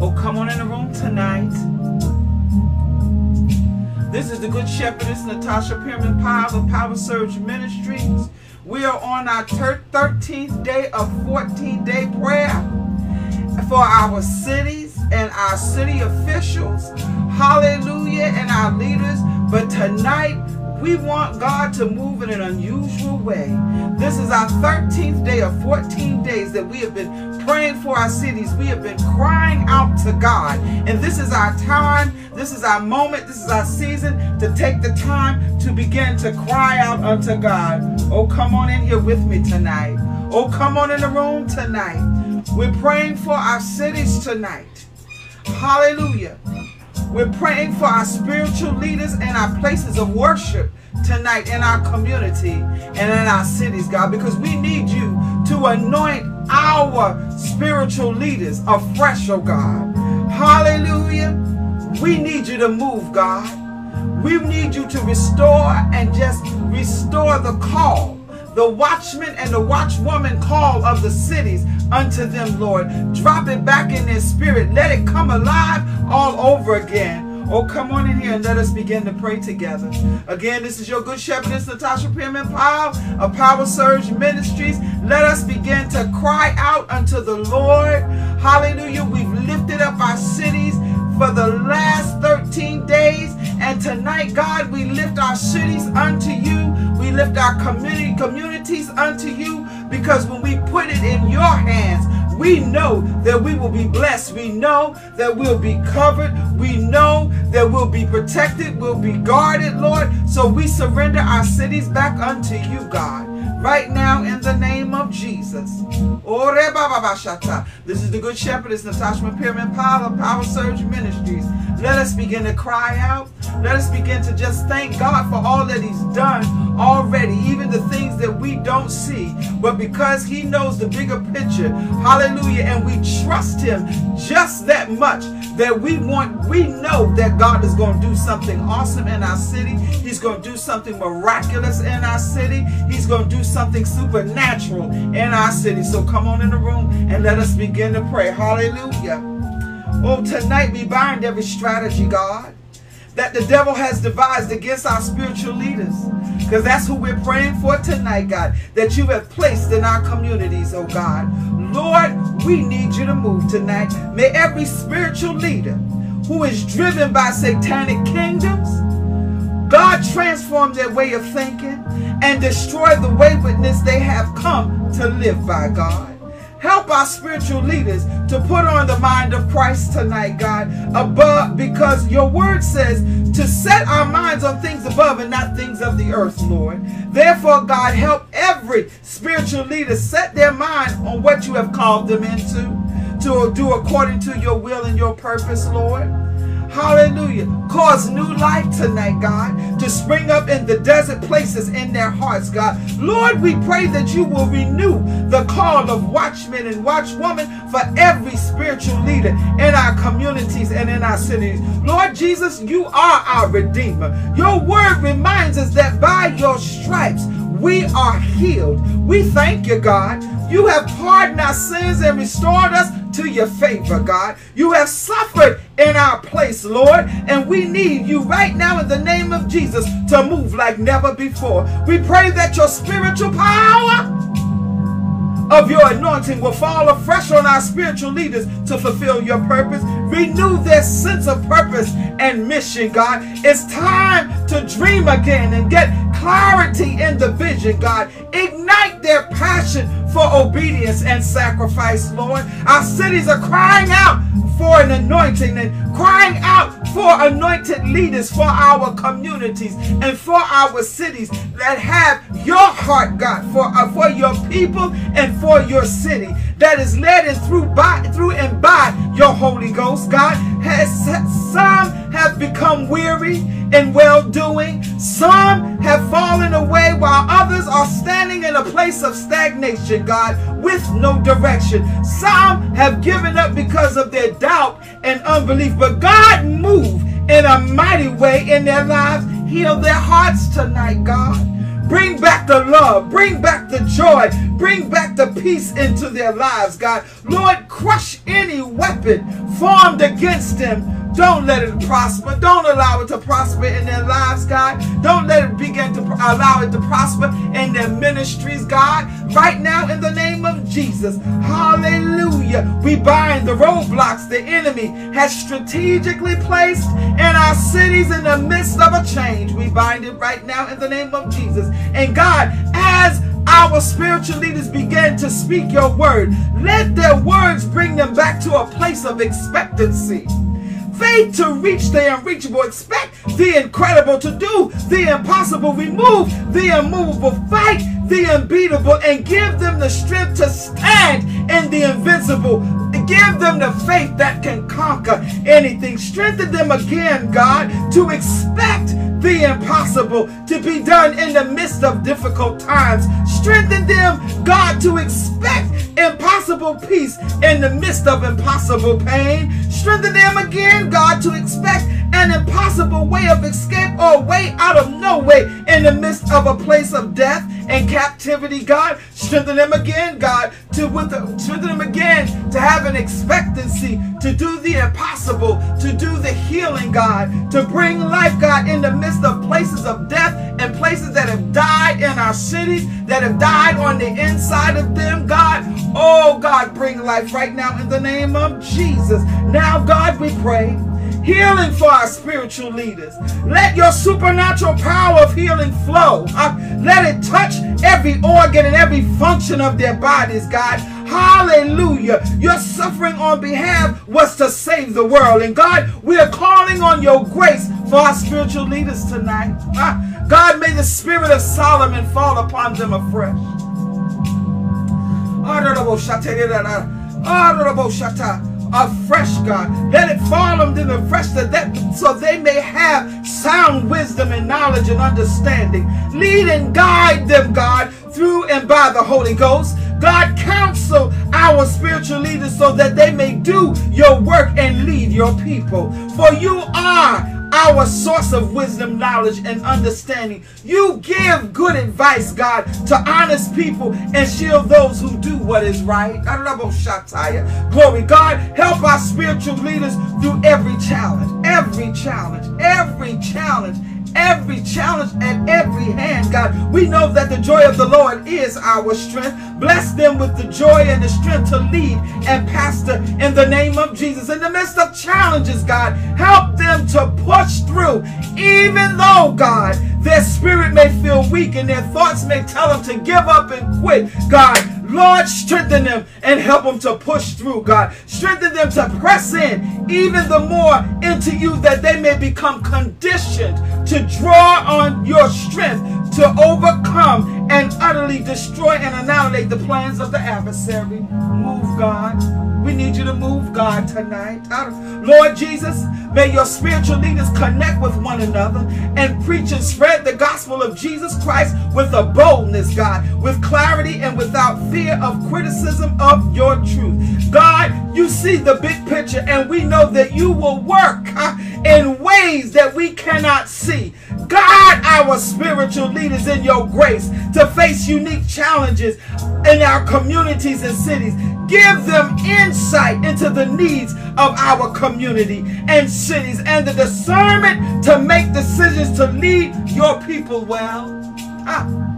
Oh, come on in the room tonight. This is the Good Shepherdess Natasha Pearman Powell of Power Surge Ministries. We are on our 13th day of 14 day prayer for our cities and our city officials. Hallelujah. And our leaders. But tonight, we want God to move in an unusual way. This is our 13th day of 14 days that we have been praying for our cities. We have been crying out to God. And this is our time, this is our moment, this is our season to take the time to begin to cry out unto God. Oh, come on in here with me tonight. Oh, come on in the room tonight. We're praying for our cities tonight. Hallelujah. We're praying for our spiritual leaders and our places of worship tonight in our community and in our cities, God, because we need you to anoint our spiritual leaders afresh, oh God. Hallelujah. We need you to move, God. We need you to restore and just restore the call the watchman and the watchwoman call of the cities unto them, Lord. Drop it back in their spirit. Let it come alive all over again. Oh, come on in here and let us begin to pray together. Again, this is your good shepherdess, Natasha Pearman Powell of Power Surge Ministries. Let us begin to cry out unto the Lord. Hallelujah. We've lifted up our cities for the last 13 days. And tonight, God, we lift our cities unto you. We lift our community communities unto you because when we put it in your hands, we know that we will be blessed. We know that we'll be covered. We know that we'll be protected. We'll be guarded, Lord. So we surrender our cities back unto you, God right now in the name of Jesus. This is the Good Shepherd. It's Natasha Powell of Power Surge Ministries. Let us begin to cry out. Let us begin to just thank God for all that He's done already, even the things that we don't see. But because He knows the bigger picture, hallelujah, and we trust Him just that much that we want, we know that God is going to do something awesome in our city. He's going to do something miraculous in our city. He's going to do something supernatural in our city. So come on in the room and let us begin to pray. Hallelujah. Oh, tonight we bind every strategy, God, that the devil has devised against our spiritual leaders. Because that's who we're praying for tonight, God, that you have placed in our communities, oh God. Lord, we need you to move tonight. May every spiritual leader who is driven by satanic kingdoms, God transform their way of thinking and destroy the waywardness they have come to live by, God. Help our spiritual leaders to put on the mind of Christ tonight, God, above because your word says to set our minds on things above and not things of the earth, Lord. Therefore, God, help every spiritual leader set their mind on what you have called them into to do according to your will and your purpose, Lord. Hallelujah. Cause new life tonight, God, to spring up in the desert places in their hearts, God. Lord, we pray that you will renew the call of watchmen and watchwomen for every spiritual leader in our communities and in our cities. Lord Jesus, you are our Redeemer. Your word reminds us that by your stripes, we are healed. We thank you, God. You have pardoned our sins and restored us to your favor, God. You have suffered in our place, Lord, and we need you right now in the name of Jesus to move like never before. We pray that your spiritual power of your anointing will fall afresh on our spiritual leaders to fulfill your purpose. Renew their sense of purpose and mission, God. It's time to dream again and get clarity in the vision, God. Ignite their passion for obedience and sacrifice, Lord. Our cities are crying out for an anointing and crying out for anointed leaders for our communities and for our cities that have your heart, God, for, uh, for your people and for your city that is led and through by through and by your Holy Ghost, God. Has some have become weary in well doing, some have fallen away, while others are standing in a place of stagnation, God, with no direction. Some have given up because of their doubt and unbelief, but God move in a mighty way in their lives. Heal their hearts tonight, God. Bring back the love. Bring back the joy. Bring back the peace into their lives, God. Lord, crush any weapon formed against them don't let it prosper. Don't allow it to prosper in their lives, God. Don't let it begin to allow it to prosper in their ministries, God. Right now, in the name of Jesus. Hallelujah. We bind the roadblocks the enemy has strategically placed in our cities in the midst of a change. We bind it right now in the name of Jesus. And God, as our spiritual leaders begin to speak your word, let their words bring them back to a place of expectancy faith to reach the unreachable, expect the incredible to do the impossible, remove the immovable, fight the unbeatable, and give them the strength to stand in the invincible. Give them the faith that can conquer anything. Strengthen them again, God, to expect the impossible to be done in the midst of difficult times. Strengthen them, God, to expect impossible peace in the midst of impossible pain. Strengthen them again, God, to expect an impossible way of escape or way out of no way in the midst of a place of death and captivity, God. Strengthen them again, God, to with the, strengthen them again to have an expectancy to do the impossible, to do the healing, God, to bring life, God, in the midst of places of death and places that have died in our cities, that have died on the inside of them, God. Oh, God, bring life right now in the name of Jesus. Now, God, we pray healing for our spiritual leaders. Let your supernatural power of healing flow. Uh, let it touch every organ and every function of their bodies, God. Hallelujah. Your suffering on behalf was to save the world. And God, we are calling on your grace for our spiritual leaders tonight. Uh, God, may the spirit of Solomon fall upon them afresh. Honorable Shata. Honorable A fresh God. Let it fall on them afresh so that so they may have sound wisdom and knowledge and understanding. Lead and guide them, God, through and by the Holy Ghost. God, counsel our spiritual leaders so that they may do your work and lead your people. For you are our source of wisdom, knowledge, and understanding. You give good advice, God, to honest people and shield those who do what is right. Glory, God, help our spiritual leaders through every challenge, every challenge, every challenge every challenge at every hand, God. We know that the joy of the Lord is our strength. Bless them with the joy and the strength to lead and pastor in the name of Jesus. In the midst of challenges, God, help them to push through, even though, God, their spirit may feel weak and their thoughts may tell them to give up and quit. God, Lord, strengthen them and help them to push through, God. Strengthen them to press in even the more into you that they may become conditioned to draw on your strength to overcome and utterly destroy and annihilate the plans of the adversary. Move, God. We need you to move, God, tonight. Lord Jesus, may your spiritual leaders connect with one another and preach and spread the gospel of Jesus Christ with a boldness, God, with clarity and without fear of criticism of your truth. God, you see the big picture, and we know that you will work in ways that we cannot see. God, our spiritual leaders in your grace to face unique challenges in our communities and cities. Give them insight into the needs of our community and cities and the discernment to make decisions to lead your people well. Ah.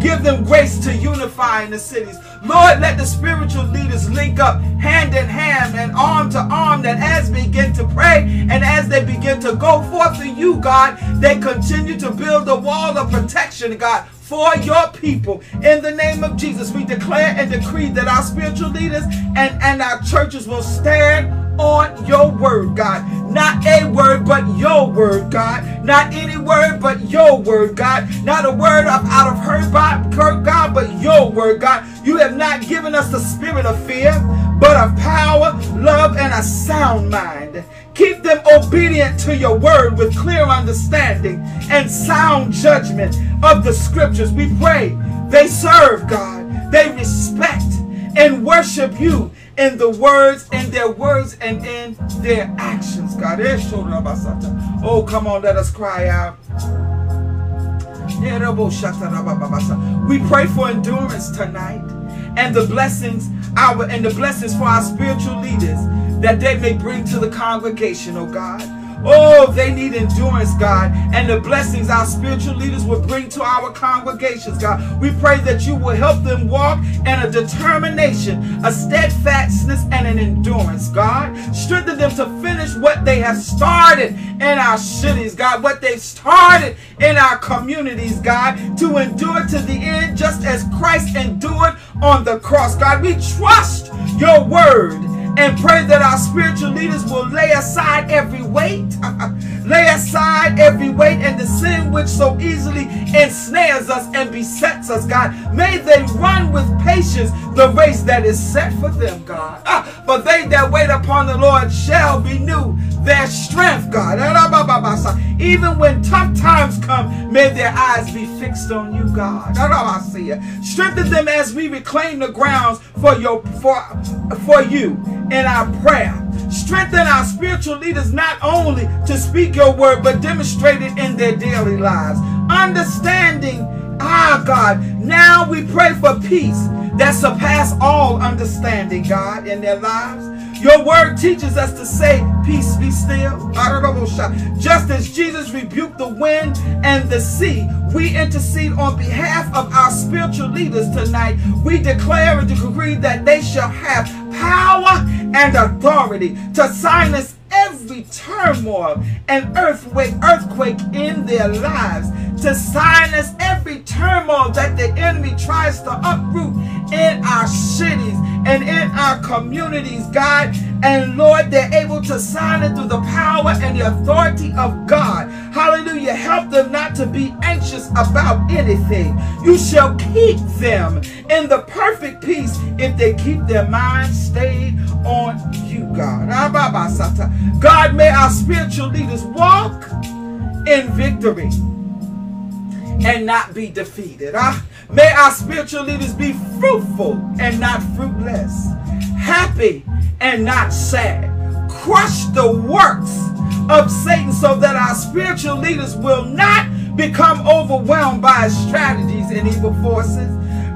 Give them grace to unify in the cities. Lord, let the spiritual leaders link up hand in hand and arm to arm that as they begin to pray and as they begin to go forth to you, God, they continue to build a wall of protection, God, for your people. In the name of Jesus, we declare and decree that our spiritual leaders and, and our churches will stand on your word, God. Not a word, but your word, God. Not any word, but your word, God. Not a word of, out of her, God, but your word, God. You have not given us the spirit of fear, but of power, love, a sound mind. Keep them obedient to your word with clear understanding and sound judgment of the scriptures. We pray they serve God, they respect and worship you in the words, in their words, and in their actions. God, eh, oh, come on, let us cry out. We pray for endurance tonight and the blessings our and the blessings for our spiritual leaders that they may bring to the congregation, oh God. Oh, they need endurance, God, and the blessings our spiritual leaders will bring to our congregations, God. We pray that you will help them walk in a determination, a steadfastness, and an endurance, God. Strengthen them to finish what they have started in our cities, God, what they've started in our communities, God, to endure to the end just as Christ endured on the cross, God. We trust your word and pray that our spiritual leaders will lay aside every weight, lay aside every weight and the sin which so easily ensnares us and besets us, God. May they run with patience the race that is set for them, God. But they that wait upon the Lord shall renew their strength, God. Even when tough times come, may their eyes be fixed on you, God. Strengthen them as we reclaim the grounds for your for for you in our prayer. Strengthen our spiritual leaders not only to speak your word, but demonstrate it in their daily lives. Understanding, ah, God, now we pray for peace that surpass all understanding, God, in their lives. Your word teaches us to say, Peace be still. Just as Jesus rebuked the wind and the sea, we intercede on behalf of our spiritual leaders tonight. We declare and decree that they shall have power and authority to silence every turmoil and earthquake, earthquake in their lives, to silence every turmoil that the enemy tries to uproot in our cities and in our communities, God. And Lord, they're able to silence through the power and the authority of God. Hallelujah. Help them not to be anxious about anything. You shall keep them in the perfect peace if they keep their minds stayed on you, God. Ah, God, may our spiritual leaders walk in victory and not be defeated. Ah, may our spiritual leaders be fruitful and not fruitless, happy and not sad. Crush the works of Satan so that our spiritual leaders will not become overwhelmed by strategies and evil forces.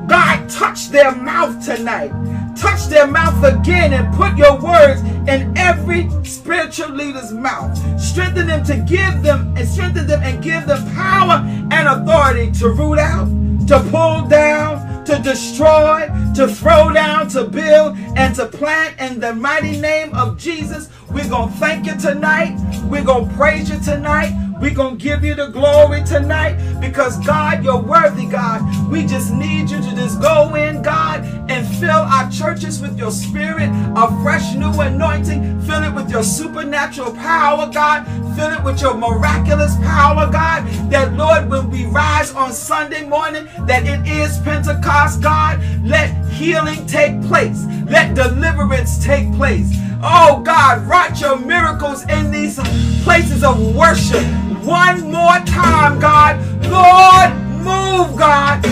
God, touch their mouth tonight. Touch their mouth again and put your words in every spiritual leader's mouth. Strengthen them to give them and strengthen them and give them power and authority to root out, to pull down, to destroy, to throw down, to build, and to plant in the mighty name of Jesus. We're going to thank you tonight. We're going to praise you tonight. We're going to give you the glory tonight because, God, you're worthy, God. We just need you to just go in, God, and fill our churches with your spirit, a fresh new anointing. Fill it with your supernatural power, God. Fill it with your miraculous power, God. That, Lord, when we rise on Sunday morning, that it is Pentecost, God. Let healing take place. Let deliverance take place. Oh, God, write your miracles in these places of worship one more time, God. Lord, move, God.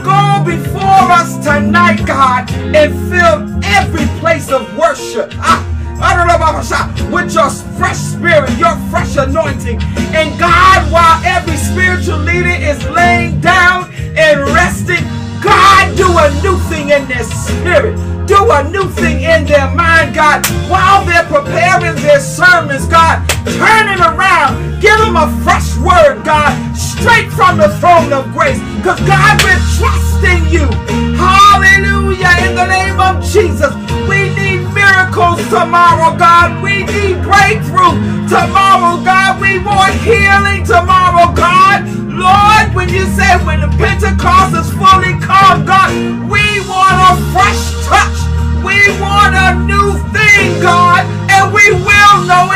Go before us tonight, God, and fill every place of worship. Ah, with your fresh spirit, your fresh anointing. And God, while every spiritual leader is laying down and resting, God, do a new thing in their spirit. Do a new thing in their mind, God, while they're preparing their sermons, God. Turn it around. Give them a fresh word, God, straight from the throne of grace. Because, God, we're trusting you. Hallelujah. In the name of Jesus, we need miracles tomorrow, God. We need breakthrough tomorrow, God. We want healing tomorrow, God. Lord, when you say when the Pentecost is fully come, God, we want a fresh touch. We want a new thing, God, and we will know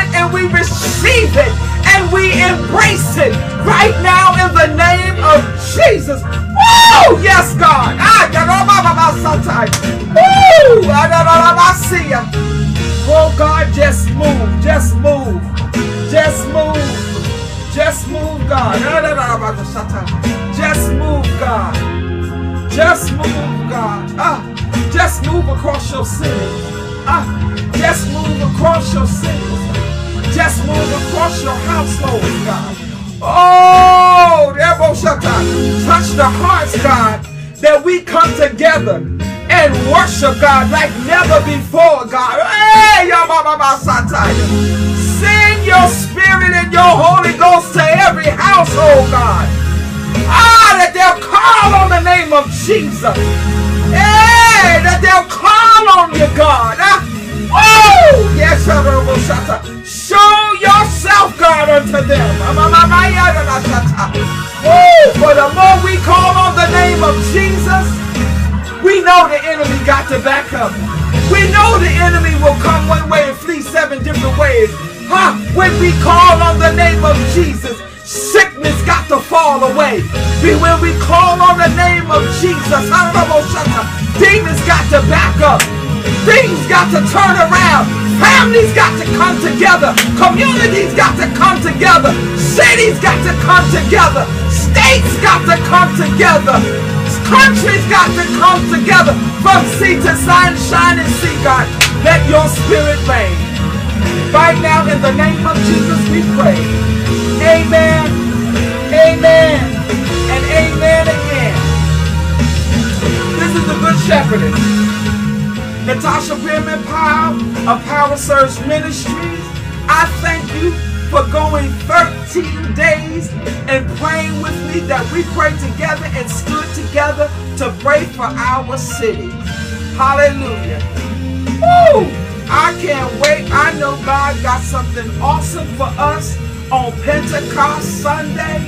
the hearts, God, that we come together and worship God like never before, God. Hey, Send your spirit and your Holy Ghost to every household, God. Ah, that they'll call on the name of Jesus. Hey, that they'll call on you, God. Ah, oh, yes, show yourself, God, unto them. Oh, for the more we call on the name of Jesus, we know the enemy got to back up. We know the enemy will come one way and flee seven different ways. Huh? When we call on the name of Jesus, sickness got to fall away. When we call on the name of Jesus, demons got to back up. Things got to turn around. Families got to come together. Communities got to come together. Cities got to come together. States got to come together. Countries got to come together from sea to sunshine and sea, God. Let your spirit reign. Right now, in the name of Jesus, we pray. Amen, amen, and amen again. This is the Good Shepherdess. Natasha Pearman Powell of Power Surge Ministries. I thank you for going 13 days and praying with me that we prayed together and stood together to pray for our city. Hallelujah. Woo! I can't wait. I know God got something awesome for us on Pentecost Sunday.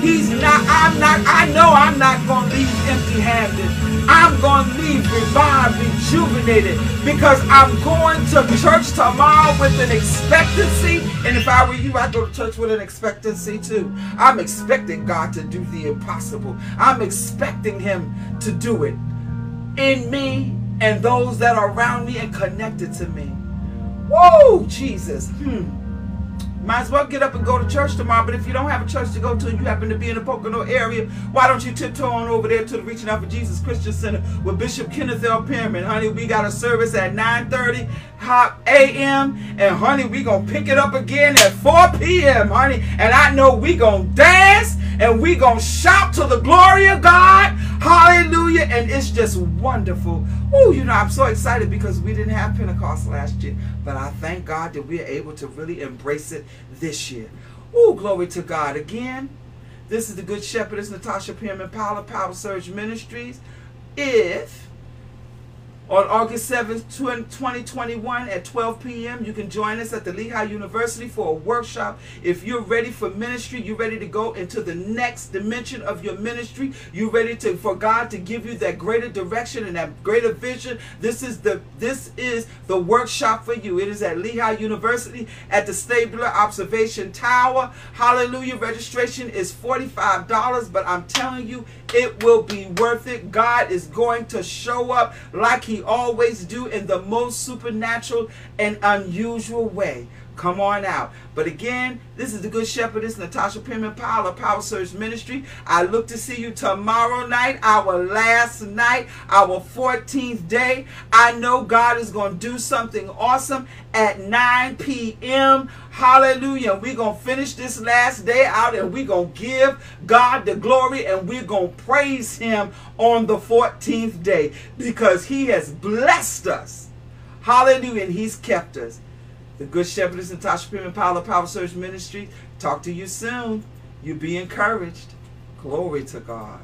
He's not, I'm not, I know I'm not going to leave empty handed. I'm going to leave revived, rejuvenated because I'm going to church tomorrow with an expectancy. And if I were you, I'd go to church with an expectancy too. I'm expecting God to do the impossible. I'm expecting Him to do it in me and those that are around me and connected to me. Whoa, Jesus. Hmm. Might as well get up and go to church tomorrow. But if you don't have a church to go to and you happen to be in the Pocono area, why don't you tiptoe on over there to the Reaching Out for Jesus Christian Center with Bishop Kenneth L. Pearman? Honey, we got a service at 9.30 a.m. And honey, we going to pick it up again at 4 p.m., honey. And I know we going to dance and we going to shout to the glory of God. Hallelujah. And it's just wonderful. Oh, you know, I'm so excited because we didn't have Pentecost last year. But I thank God that we're able to really embrace it this year. Oh, glory to God. Again, this is the Good Shepherdess, Natasha Pearman Power, Power Surge Ministries. If on August 7th, 2021 at 12 p.m. You can join us at the Lehigh University for a workshop. If you're ready for ministry, you're ready to go into the next dimension of your ministry. You're ready to for God to give you that greater direction and that greater vision. This is the this is the workshop for you. It is at Lehigh University at the Stabler Observation Tower. Hallelujah. Registration is $45, but I'm telling you, it will be worth it. God is going to show up like he always do in the most supernatural and unusual way. Come on out. But again, this is the Good Shepherdess, Natasha Pearman Powell of Power Surge Ministry. I look to see you tomorrow night, our last night, our 14th day. I know God is going to do something awesome at 9 p.m. Hallelujah. We're going to finish this last day out and we're going to give God the glory and we're going to praise Him on the 14th day because He has blessed us. Hallelujah. And He's kept us. The Good Shepherdess and Tasha Pearman Power Power Surge Ministry. Talk to you soon. You be encouraged. Glory to God.